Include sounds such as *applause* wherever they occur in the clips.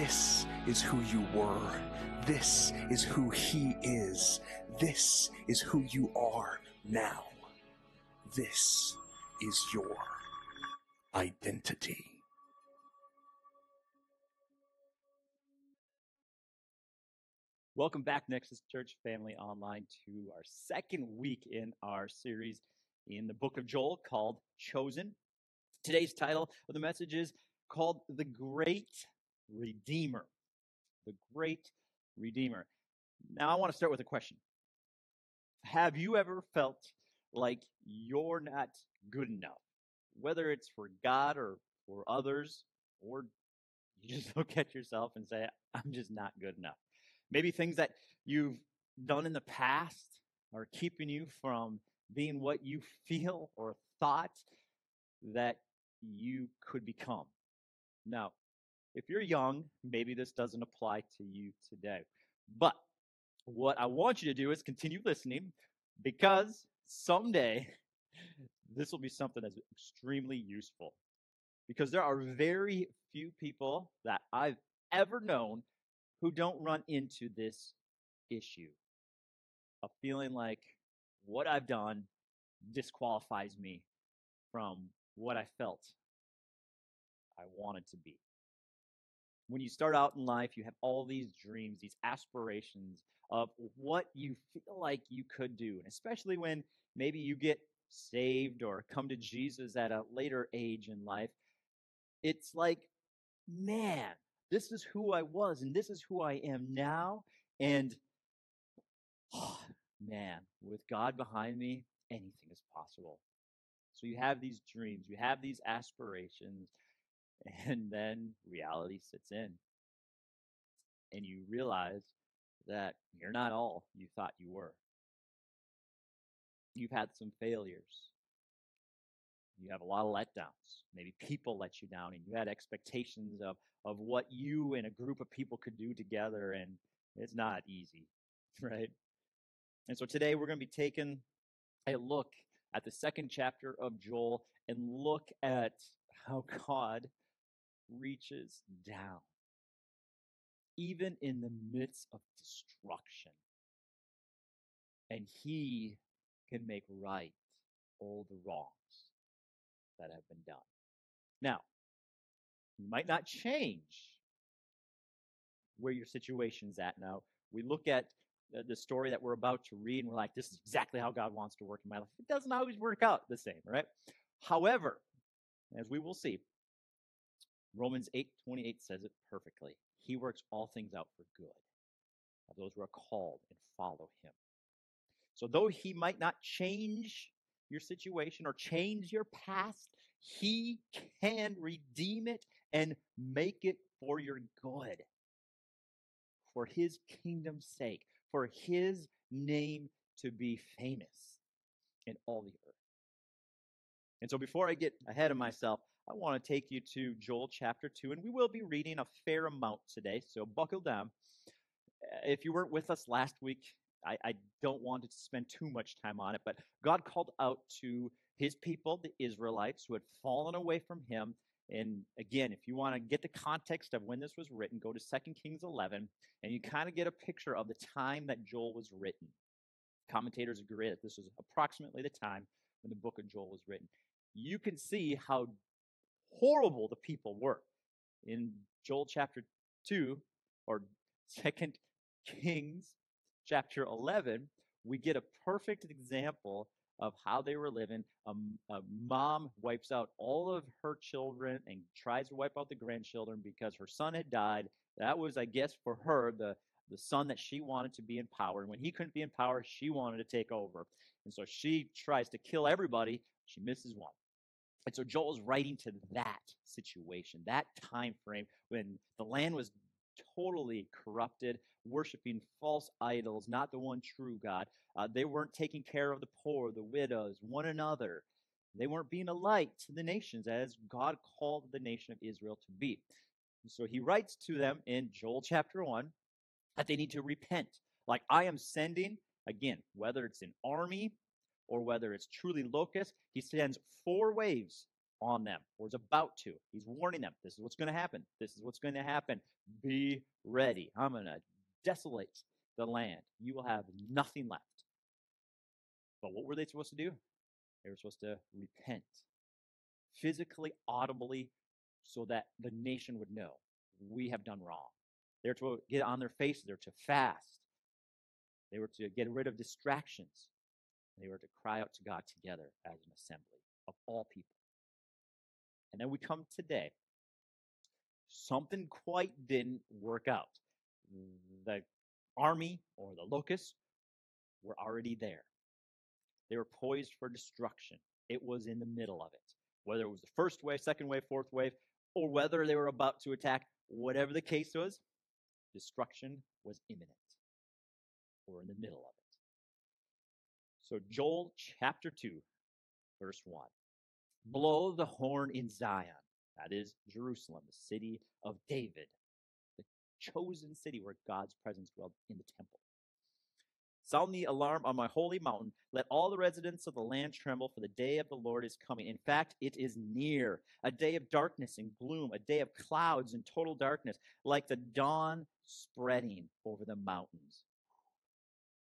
This is who you were. This is who he is. This is who you are now. This is your identity. Welcome back, Nexus Church Family Online, to our second week in our series in the book of Joel called Chosen. Today's title of the message is called The Great Redeemer. The Great Redeemer. Now, I want to start with a question Have you ever felt like you're not good enough? Whether it's for God or for others, or you *laughs* just look at yourself and say, I'm just not good enough. Maybe things that you've done in the past are keeping you from being what you feel or thought that you could become. Now, if you're young, maybe this doesn't apply to you today. But what I want you to do is continue listening because someday *laughs* this will be something that's extremely useful. Because there are very few people that I've ever known who don't run into this issue of feeling like what I've done disqualifies me from what I felt I wanted to be. When you start out in life, you have all these dreams, these aspirations of what you feel like you could do. And especially when maybe you get saved or come to Jesus at a later age in life, it's like, man, this is who I was and this is who I am now. And oh, *sighs* man, with God behind me, anything is possible. So you have these dreams, you have these aspirations, and then reality sits in. And you realize that you're not all you thought you were. You've had some failures. You have a lot of letdowns. Maybe people let you down, and you had expectations of, of what you and a group of people could do together, and it's not easy, *laughs* right? And so today we're going to be taking a look at the second chapter of Joel and look at how God reaches down, even in the midst of destruction. And he can make right all the wrongs that have been done. Now, you might not change where your situation's at now. We look at the story that we're about to read and we're like, this is exactly how God wants to work in my life. It doesn't always work out the same, right? However, as we will see, Romans 8 28 says it perfectly. He works all things out for good of those who are called and follow him. So, though he might not change your situation or change your past, he can redeem it and make it for your good, for his kingdom's sake, for his name to be famous in all the earth. And so, before I get ahead of myself, I want to take you to Joel chapter 2, and we will be reading a fair amount today, so buckle down. If you weren't with us last week, I, I, don't want to spend too much time on it, but God called out to his people, the Israelites, who had fallen away from him. And again, if you want to get the context of when this was written, go to 2 Kings 11, and you kind of get a picture of the time that Joel was written. Commentators agree that this was approximately the time when the book of Joel was written. You can see how horrible the people were. In Joel chapter 2, or *laughs* 2 Kings chapter 11, we get a perfect example of how they were living. A, a, mom wipes out all of her children and tries to wipe out the grandchildren because her son had died. That was, I guess, for her, the, the son that she wanted to be in power. And when he couldn't be in power, she wanted to take over. And so she tries to kill everybody. She misses one. And so Joel is writing to that situation, that time frame when the land was totally corrupted, worshiping false idols, not the one true God. Uh, they weren't taking care of the poor, the widows, one another. They weren't being a light to the nations as God called the nation of Israel to be. And so he writes to them in Joel chapter 1 that they need to repent. Like I am sending, again, whether it's an army or whether it's truly locusts, he sends four waves on them, or is about to. He's warning them. This is what's going to happen. This is what's going to happen. Be ready. I'm going to desolate the land. You will have nothing left. But what were they supposed to do? They were supposed to repent physically, audibly, so that the nation would know we have done wrong. They're to get on their faces, they're to fast, they were to get rid of distractions, they were to cry out to God together as an assembly of all people. And then we come today. Something quite didn't work out. The army or the locusts were already there. They were poised for destruction. It was in the middle of it. Whether it was the first wave, second wave, fourth wave, or whether they were about to attack, whatever the case was, destruction was imminent or in the middle of it. So, Joel chapter 2, verse 1. Mm-hmm. Blow the horn in Zion, that is Jerusalem, the city of David, the chosen city where God's presence dwelled in the temple. Sound the alarm on my holy mountain. Let all the residents of the land tremble, for the day of the Lord is coming. In fact, it is near. A day of darkness and gloom, a day of clouds and total darkness, like the dawn spreading over the mountains.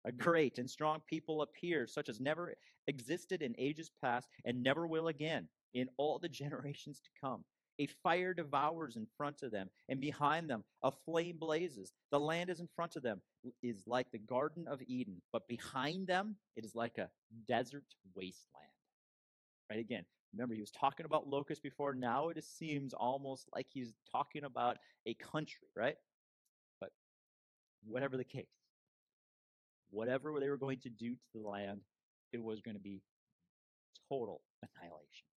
A great and strong people appear, such as never existed in ages past and never will again in all the *laughs* generations to come. A fire devours in front of them, and behind them a flame blazes. The land is in front of them, is like the Garden of Eden, but behind them it is like a desert wasteland. Right again, remember he was talking about locusts before. Now it seems almost like he's talking about a country, right? But whatever the case, whatever they were going to do to the land, it was going to be total annihilation.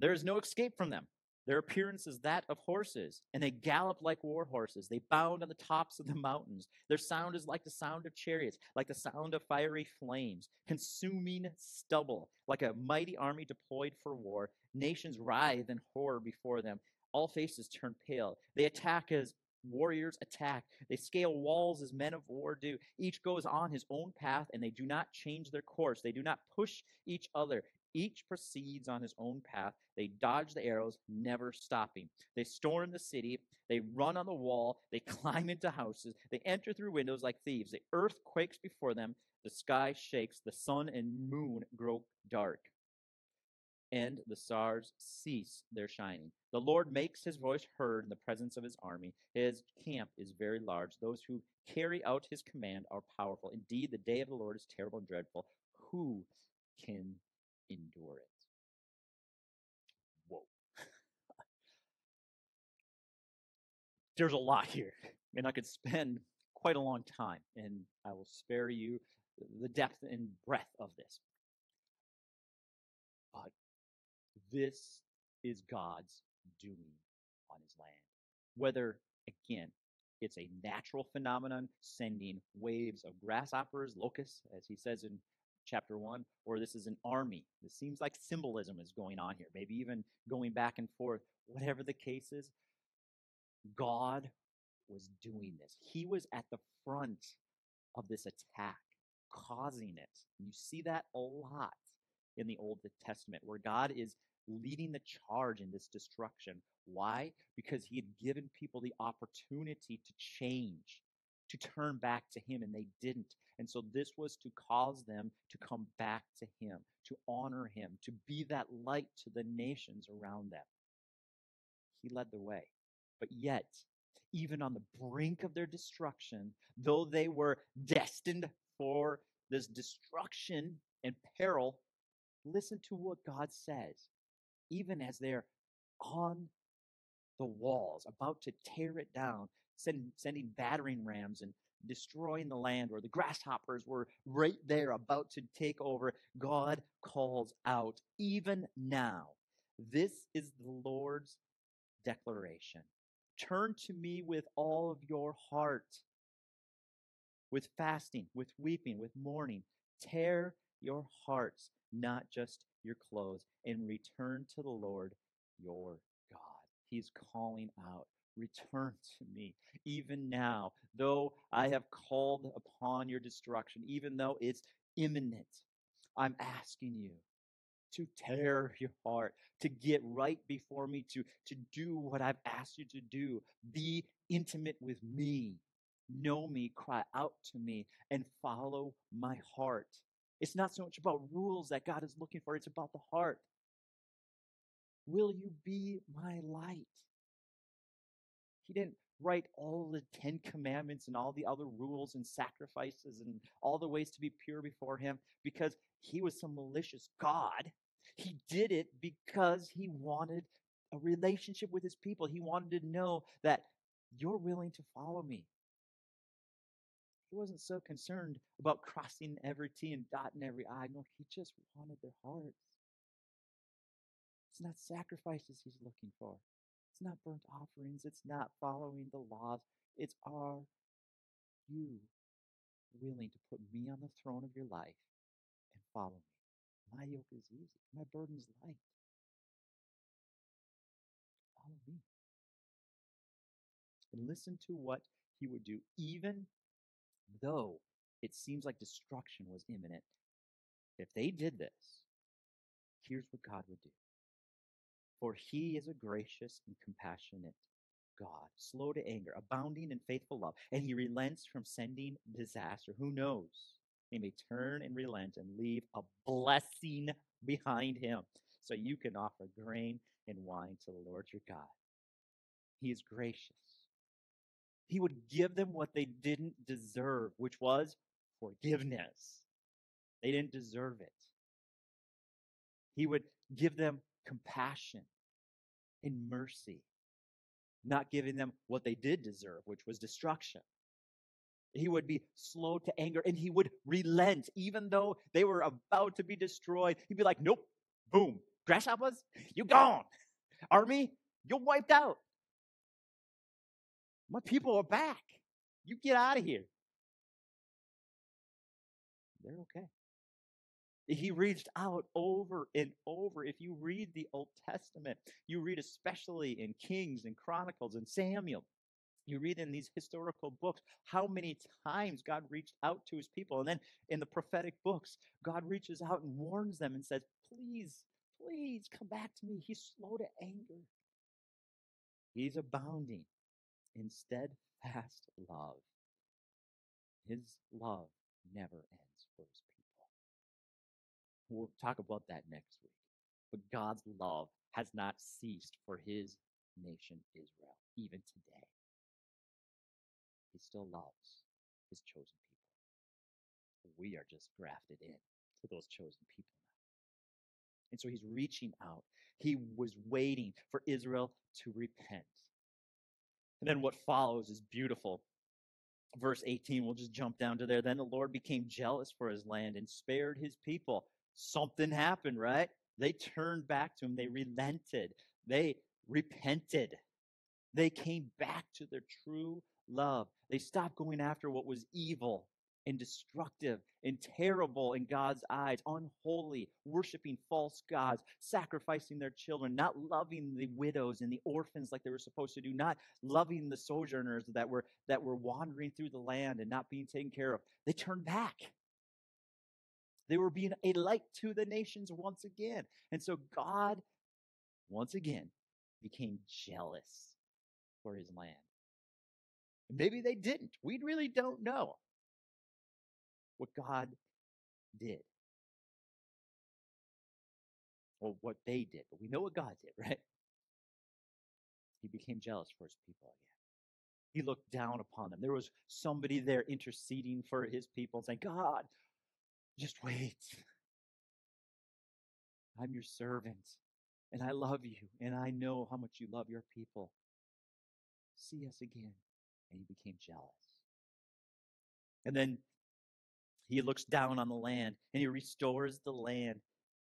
There is no escape from them. Their appearance is that of horses, and they gallop like war horses. They bound on the tops of the mountains. Their sound is like the sound of chariots, like the sound of fiery flames, consuming stubble, like a mighty army deployed for war. Nations writhe in horror before them. All faces turn pale. They attack as warriors attack. They scale walls as men of war do. Each goes on his own path, and they do not change their course. They do not push each other. Each proceeds on his own path. They dodge the arrows, never stopping. They storm the city. They run on the wall. They *laughs* climb into houses. They enter through windows like thieves. The earth quakes before them. The sky shakes. The sun and moon grow dark. And the stars cease their shining. The Lord makes his voice heard in the presence of his army. His camp is very large. Those who carry out his command are powerful. Indeed, the day of the Lord is terrible and dreadful. Who can endure it. Whoa. There's a lot here, and I could spend quite a long time, and I will spare you the depth and breadth of this. This is God's doing on his land. Whether, again, it's a natural phenomenon, sending waves of grasshoppers, locusts, as he says in chapter 1, or this is an army. It seems like symbolism is going on here, maybe even going back and forth. Whatever the case is, God was doing this. He was at the front of this attack, causing it. You see that a lot in the Old Testament, where God is leading the charge in this destruction. Why? Because he had given people the opportunity to change, to turn back to him, and they didn't. And so this was to cause them to come back to him, to honor him, to be that light to the nations around them. He led the way. But yet, even on the brink of their destruction, though they were destined for this destruction and peril, listen to what God says. Even as they're on the walls, about to tear it down, send, sending battering rams and destroying the land where the grasshoppers were right there about to take over, God calls out, even now, this is the Lord's declaration. Turn to me with all of your heart, with fasting, with weeping, with mourning. Tear your hearts, not just your clothes, and return to the Lord your God. He's calling out return to me. Even now, though I have called upon your destruction, even though it's imminent, I'm asking you to tear your heart, to get right before me, to, to do what I've asked you to do. Be intimate with me. Know me, cry out to me, and follow my heart. It's not so much about rules that God is looking for, it's about the heart. Will you be my light? He didn't write all the Ten Commandments and all the other rules and sacrifices and all the ways to be pure before Him because He was some malicious God. He did it because He wanted a relationship with His people. He wanted to know that you're willing to follow me. He wasn't so concerned about crossing every T and dotting every I. No, He just wanted their hearts. It's not sacrifices He's looking for. It's not burnt offerings. It's not following the laws. It's are you willing to put me on the throne of your life and follow me? My yoke is easy. My burden is light. Follow me. And listen to what he would do, even though it seems like destruction was imminent. If they did this, here's what God would do. For he is a gracious and compassionate God, slow to anger, abounding in faithful love, and he relents from sending disaster. Who knows? He may turn and relent and leave a blessing behind him so you can offer grain and wine to the Lord your God. He is gracious. He would give them what they didn't deserve, which was forgiveness. They didn't deserve it. He would give them compassion and mercy, not giving them what they did deserve, which was destruction. He would be slow to anger and he would relent, even though they were about to be destroyed. He'd be like, Nope, boom, grasshoppers, you gone. Army, you're wiped out. My people are back. You get out of here. They're okay. He reached out over and over. If you read the Old Testament, you read especially in Kings and Chronicles and Samuel, you read in these historical books how many times God reached out to his people. And then in the prophetic books, God reaches out and warns them and says, Please, please come back to me. He's slow to anger, he's abounding in steadfast love. His love never ends for his people. We'll talk about that next week. But God's love has not ceased for his nation, Israel, even today. He still loves his chosen people. We are just grafted in to those chosen people now. And so he's reaching out. He was waiting for Israel to repent. And then what follows is beautiful. Verse 18, we'll just jump down to there. Then the Lord became jealous for his land and spared his people something happened, right? They turned back to him. They relented. They repented. They came back to their true love. They stopped going after what was evil and destructive and terrible in God's eyes, unholy, worshiping false gods, sacrificing their children, not loving the widows and the orphans like they were supposed to do, not loving the sojourners that were that were wandering through the land and not being taken care of. They turned back. They were being a light to the nations once again. And so God, once again, became jealous for his land. Maybe they didn't. We really don't know what God did. Or what they did, but we know what God did, *laughs* right? He became jealous for his people again. He looked down upon them. There was somebody there interceding for his people saying, God, just wait. I'm your servant, and I love you, and I know how much you love your people. See us again. And he became jealous. And then he looks down on the land and he restores the land.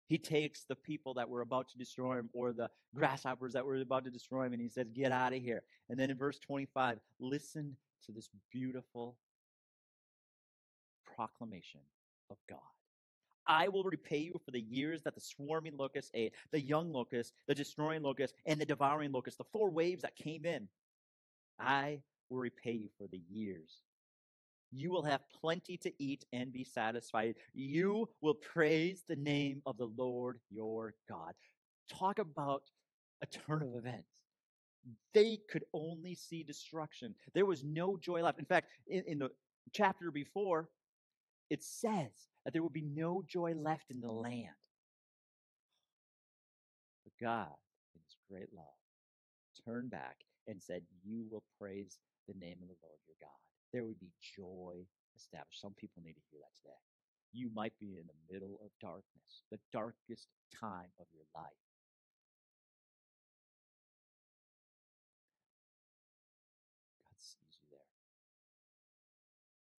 He takes the people that were about to destroy him or the grasshoppers that were about to destroy him and he says, Get out of here. And then in verse 25, listen to this beautiful proclamation of God. I will repay you for the years that the swarming locust ate, the young locust, the destroying locust, and the devouring locust, the four waves that came in. I will repay you for the years You will have plenty to eat and be satisfied. You will praise the name of the Lord your God. Talk about a turn of events. They could only see destruction. There was no joy left. In fact, in, in the chapter before, it says that there would be no joy left in the land. But God, in His great love, turned back and said, You will praise the name of the Lord your God. There would be joy established. Some people need to hear that today. You might be in the middle of darkness, the darkest time of your life. God sees you there.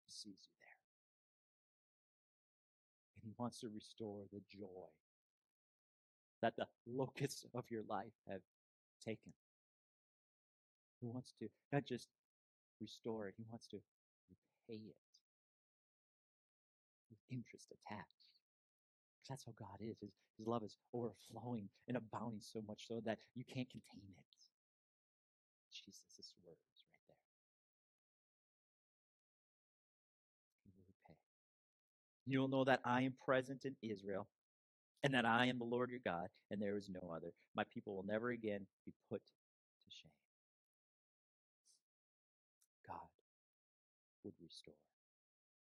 He sees you there. And He wants to restore the joy that the locusts of your life have taken. He wants to not just restore it, he wants to repay it with interest attached. That's how God is. His, his love is overflowing and abounding so much so that you can't contain it. Jesus' words right there. He will repay. You'll know that I am present in Israel and that I am the Lord your God, and there is no other. My people will never again be put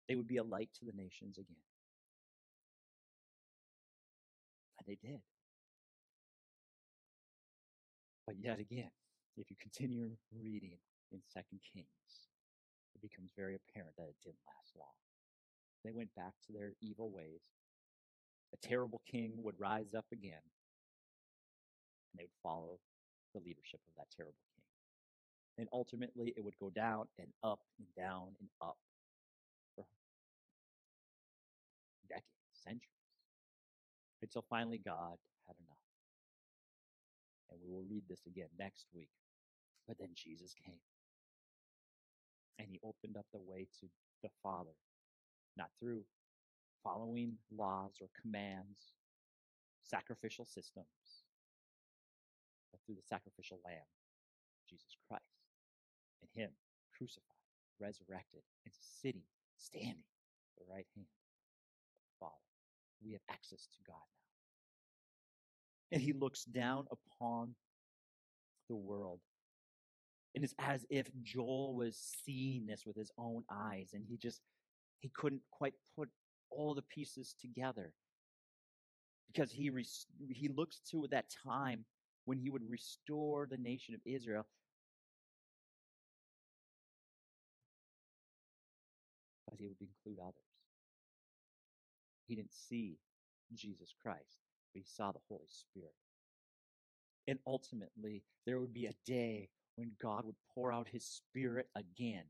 They would be a light to the nations again. And they did. But yet again, if you continue reading in Second Kings, it becomes very apparent that it didn't last long. They went back to their evil ways. A terrible king would rise up again, and they would follow the leadership of that terrible king. And ultimately, it would go down and up and down and up decades, centuries, until finally God had enough. And we will read this again next week. But then Jesus came. And he opened up the way to the Father, not through following laws or commands, sacrificial systems, but through the sacrificial lamb, Jesus Christ, and him crucified, resurrected, and sitting, standing at the right hand. We have access to God now. And he looks down upon the world. And it's as if Joel was seeing this with his own eyes, and he just he couldn't quite put all the pieces together because he he looks to that time when he would restore the nation of Israel. But he would include others. He didn't see Jesus Christ, but he saw the Holy Spirit. And ultimately, there would be a day when God would pour out his Spirit again,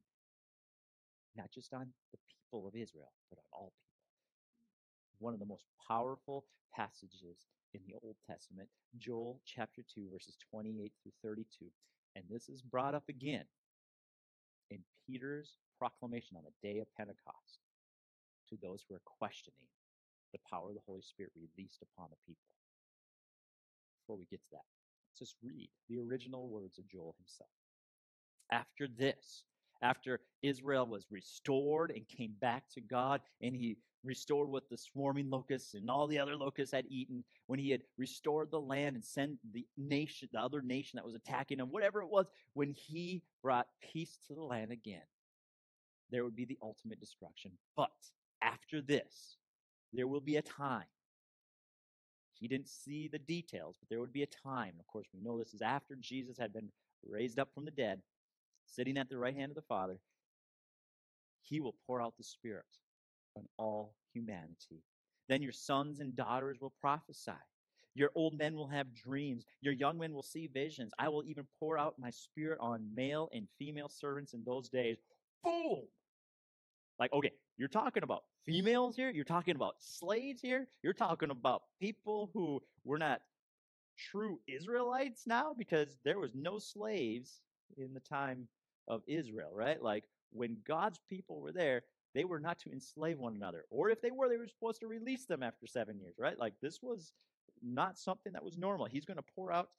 not just on the people of Israel, but on all people one of the most powerful passages in the Old Testament, Joel chapter 2, verses 28 through 32. And this is brought up again in Peter's proclamation on the day of Pentecost to those who are questioning the power of the Holy Spirit released upon the people. Before we get to that, let's just read the original words of Joel himself. After this, after Israel was restored and came back to God, and he restored what the swarming locusts and all the other locusts had eaten, when he had restored the land and sent the nation, the other nation that was attacking him, whatever it was, when he brought peace to the land again, there would be the ultimate destruction. But after this, there will be a time. He didn't see the details, but there would be a time. Of course, we know this is after Jesus had been raised up from the dead, sitting at the right hand of the Father. He will pour out the Spirit on all humanity. Then your sons and daughters will prophesy. Your old men will have dreams. Your young men will see visions. I will even pour out my spirit on male and female servants in those days. Boom! Like, okay, you're talking about females here. You're talking about slaves here. You're talking about people who were not true Israelites now because there was no slaves in the time of Israel, right? Like when God's people were there, they were not to enslave one another. Or if they were, they were supposed to release them after seven years, right? Like this was not something that was normal. He's going to pour out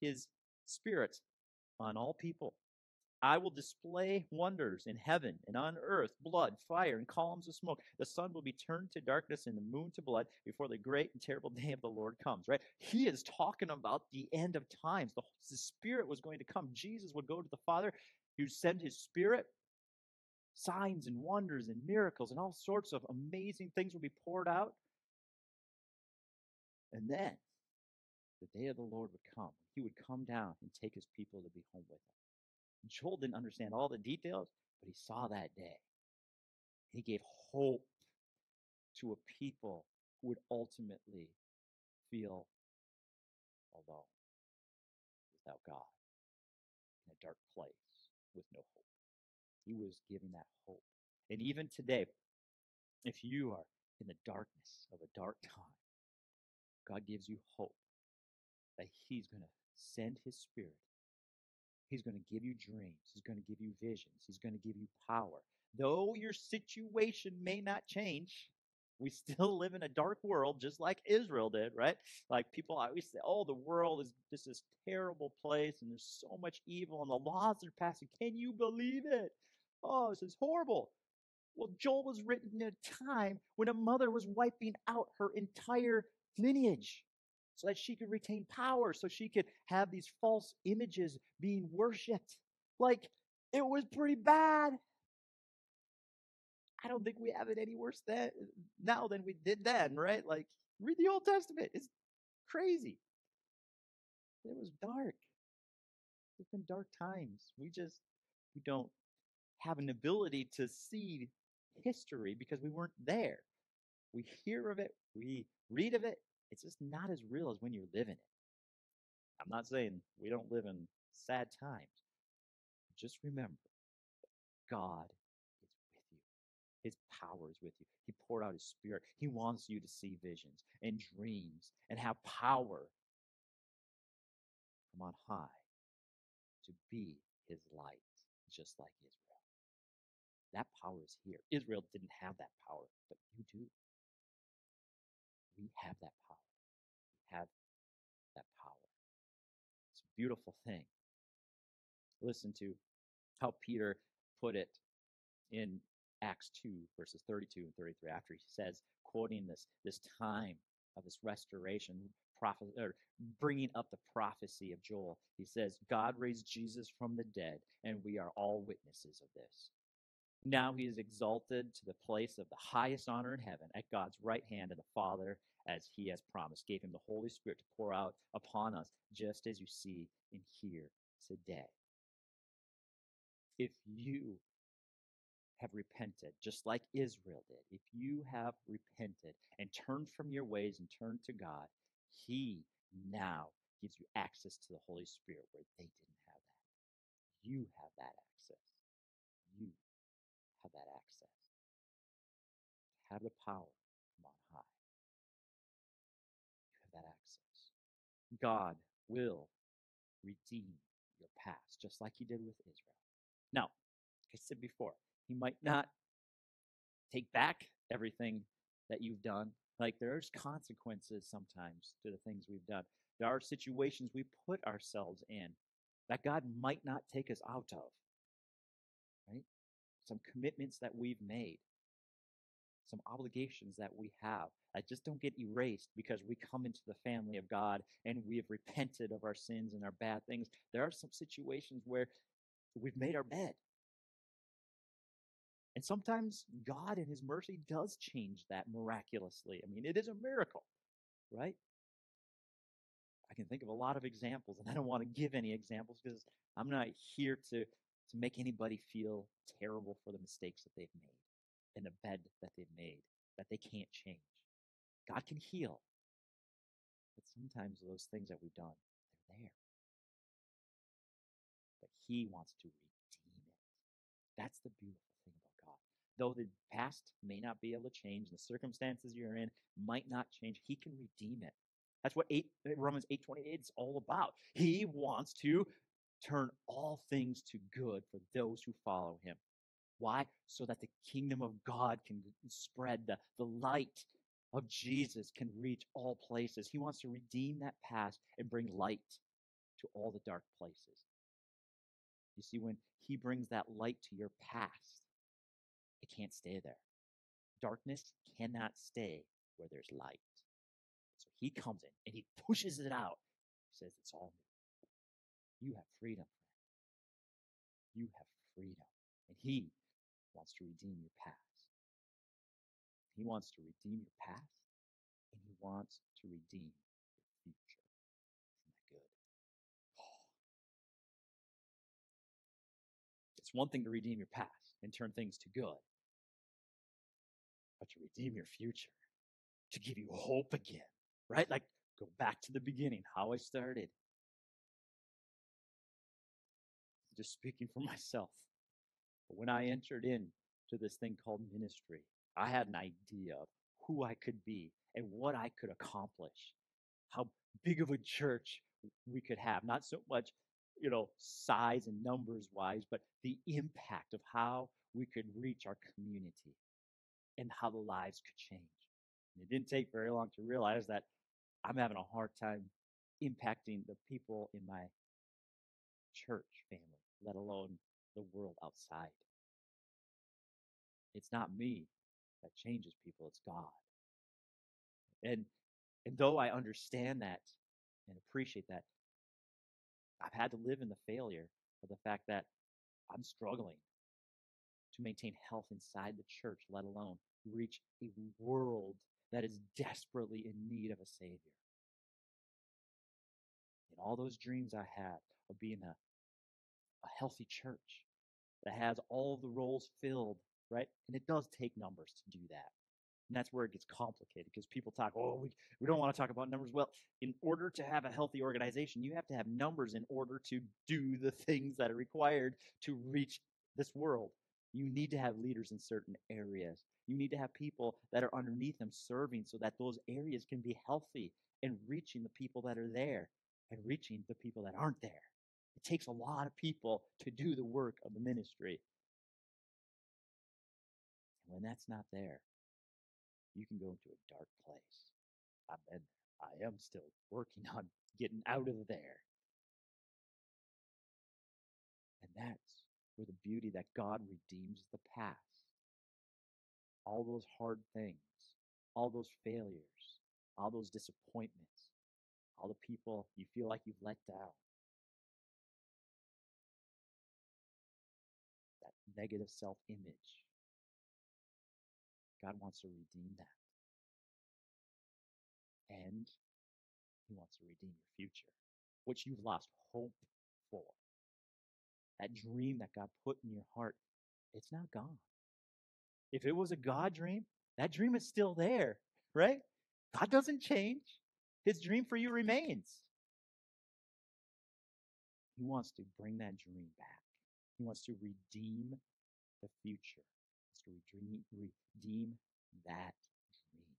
his spirit on all people. I will display wonders in heaven and on earth, blood, fire, and columns of smoke. The sun will be turned to darkness and the moon to blood before the great and terrible *laughs* day of the Lord comes, right? He is talking about the end of times. The, the Spirit was going to come. Jesus would go to the Father. He would send his Spirit. Signs and wonders and miracles and all sorts of amazing things would be poured out. And then the day of the Lord would come. He would come down and take his people to be home with him. Joel didn't understand all the details, but he saw that day. He gave hope to a people who would ultimately feel alone without God in a dark place with no hope. He was giving that hope. And even today, if you are in the darkness of a dark *laughs* time, God gives you hope that He's going to send His Spirit He's going to give you dreams. He's going to give you visions. He's going to give you power. Though your situation may not change, we still *laughs* live in a dark world, just like Israel did, right? Like people always say, oh, the world is just this terrible place and there's so much evil and the laws are passing. Can you believe it? Oh, this is horrible. Well, Joel was written in a time when a mother was wiping out her entire lineage so that she could retain power, so she could have these false images being worshiped. Like, it was pretty bad. I don't think we have it any worse than, now than we did then, right? Like, read the Old Testament. It's crazy. It was dark. It's been dark times. We just we don't have an ability to see history because we weren't there. We hear of it, we read of it, it's just not as real as when you're living it. I'm not saying we don't live in sad times. Just remember God is with you. His power is with you. He poured out his spirit. He wants you to see visions and dreams and have power from on high to be his light, just like Israel. That power is here. Israel didn't have that power, but you do. We have that power We have that power. It's a beautiful thing. Listen to how Peter put it in Acts 2, verses 32 and 33, after he says, quoting this, this time of this restoration, prophet, or bringing up the prophecy of Joel. He says, God raised Jesus from the dead, and we are all witnesses of this. Now he is exalted to the place of the highest honor in heaven at God's right hand of the Father as he has promised, gave him the Holy Spirit to pour out upon us, just as you see and hear today. If you have repented, just like Israel did, if you have repented and turned from your ways and turned to God, he now gives you access to the Holy Spirit where they didn't have that. You have that access. Have that access. Have the power from on high. You have that access. God will redeem your past, just like he did with Israel. Now, like I said before, he might not take back everything that you've done. Like there's consequences sometimes to the things we've done. There are situations we put ourselves in that God might not take us out of. Right? Some commitments that we've made some obligations that we have that just don't get erased because we come into the family of God and we have repented of our sins and our bad things. There are some situations where we've made our bed. And sometimes God in His mercy does change that miraculously. I mean, it is a miracle, right? I can think of a lot of examples, and I don't want to give any examples because I'm not here to, to make anybody feel terrible for the mistakes that they've made and a bed that they've made that they can't change. God can heal. But sometimes those things that we've done, they're there. But He wants to redeem it. That's the beautiful thing about God. Though the past may not be able to change, the circumstances you're in might not change, He can redeem it. That's what 8, Romans 8.28 is all about. He wants to turn all things to good for those who follow Him. Why? So that the kingdom of God can spread, the, the light of Jesus can reach all places. He wants to redeem that past and bring light to all the dark places. You see, when He brings that light to your past, it can't stay there. Darkness cannot stay where there's light. So He comes in and He pushes it out. He says, It's all new. You have freedom, friend. You have freedom. And He wants to redeem your past. He wants to redeem your past, and He wants to redeem your future. Isn't that good? Oh. It's one thing to redeem your past and turn things to good, but to redeem your future, to give you hope again, right? Like go back to the beginning, how I started. Just speaking for *laughs* myself. But when I entered into this thing called ministry, I had an idea of who I could be and what I could accomplish, how big of a church we could have. Not so much, you know, size and numbers wise, but the impact of how we could reach our community and how the lives could change. And it didn't take very long to realize that I'm having a hard time impacting the people in my church family, let alone the world outside. It's not me that changes people, it's God. And and though I understand that and appreciate that, I've had to live in the failure of the fact that I'm struggling to maintain health inside the church, let alone reach a world that is desperately in need of a Savior. And all those dreams I had of being a, a healthy church that has all the roles filled, right? And it does take numbers to do that. And that's where it gets complicated because people talk, oh, we, we don't want to talk about numbers. Well, in order to have a healthy organization, you have to have numbers in order to do the *laughs* things that are required to reach this world. You need to have leaders in certain areas. You need to have people that are underneath them serving so that those areas can be healthy and reaching the people that are there and reaching the people that aren't there. It takes a lot of people to do the work of the ministry. And when that's not there, you can go into a dark place. I've been. I am still working *laughs* on getting out of there. And that's where the beauty that God redeems the past. All those hard things, all those failures, all those disappointments, all the people you feel like you've let down. Negative self image. God wants to redeem that. And He wants to redeem your future, which you've lost hope for. That dream that God put in your heart, it's not gone. If it was a God dream, that dream is still there, right? God doesn't change. His dream for you remains. He wants to bring that dream back. He wants to redeem the future. He wants to redeem, redeem that dream.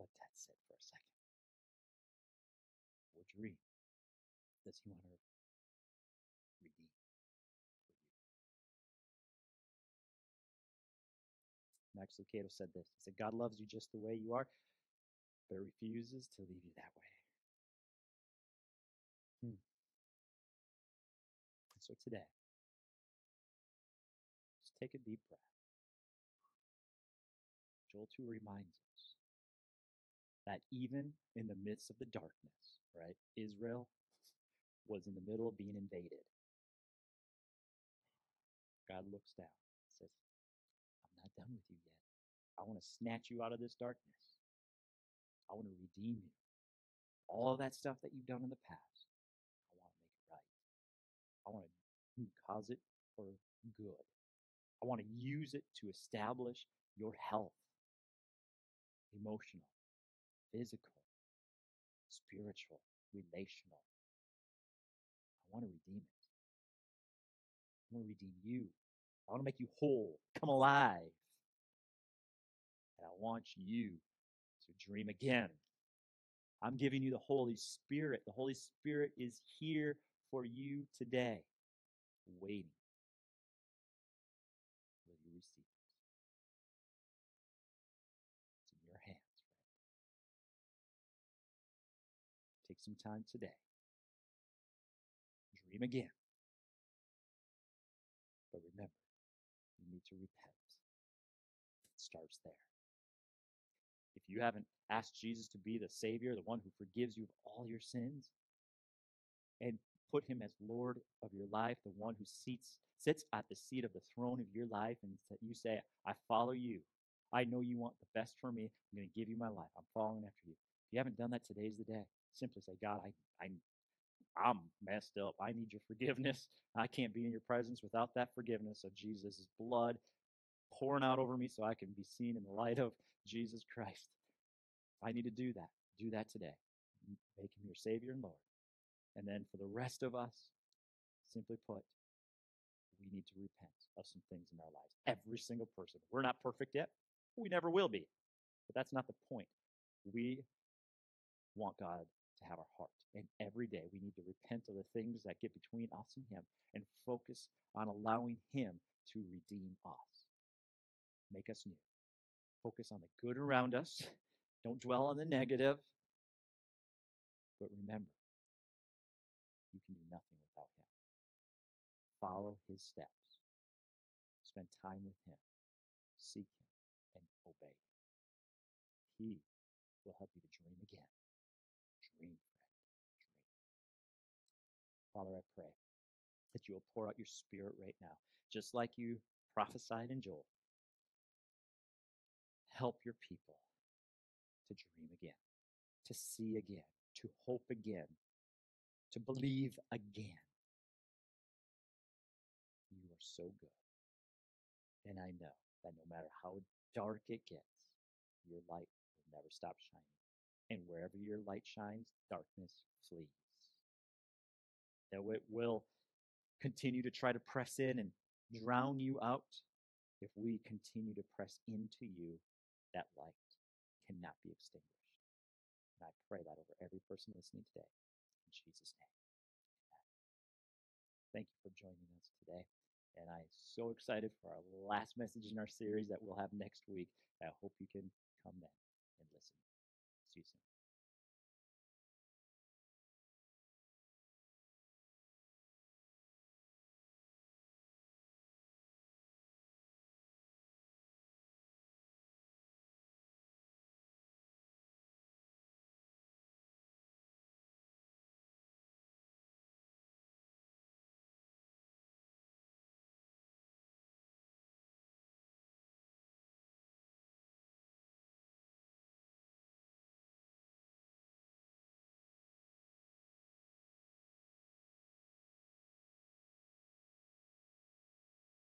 Let that sit for a second. What dream does he want to redeem? Max Lucado said this. He said, God loves you just the way you are, but refuses to leave you that way. So today, just take a deep breath. Joel 2 reminds us that even in the midst of the darkness, right, Israel was in the middle of being invaded. God looks down and says, I'm not done with you yet. I want to snatch you out of this darkness. I want to redeem you. All that stuff that you've done in the past, I want to make it right. I want to cause it for good. I want to use it to establish your health emotional, physical, spiritual, relational. I want to redeem it. I want to redeem you. I want to make you whole, come alive. And I want you to dream again. I'm giving you the Holy Spirit. The Holy Spirit is here for you today, waiting. Will you receive it? It's in your hands, friend. Take some time today. Dream again. But remember, you need to repent. It starts there. If you haven't asked Jesus to be the Savior, the one who forgives you of all your sins, and put him as Lord of your life, the one who seats, sits at the seat of the throne of your life, and you say, I follow you. I know you want the best for me. I'm going to give you my life. I'm following after you. If you haven't done that, today's the day. Simply say, God, I, I, I'm messed up. I need your forgiveness. I can't be in your presence without that forgiveness of Jesus' blood pouring out over me so I can be seen in the light of Jesus Christ. I need to do that. Do that today. Make him your Savior and Lord. And then for the rest of us, simply put, we need to repent of some things in our lives. Every single person. We're not perfect yet. We never will be. But that's not the point. We want God to have our heart. And every day we need to repent of the things that get between us and Him and focus on allowing Him to redeem us. Make us new. Focus on the good around us. *laughs* Don't dwell on the negative. But remember, you can do nothing without Him. Follow His steps. Spend time with Him. Seek Him and obey Him. He will help you to dream again. Dream, friend. Dream. Father, I pray that you will pour out your spirit right now, just like you prophesied in Joel. Help your people to dream again, to see again, to hope again, to believe again. You are so good. And I know that no matter how dark it gets, your light will never stop shining. And wherever your light shines, darkness flees. That it will continue to try to press in and drown you out if we continue to press into you, that light cannot be extinguished. And I pray that over every person listening today. In Jesus' name. Amen. Thank you for joining us today. And I'm so excited for our last message in our series that we'll have next week. I hope you can come then and listen.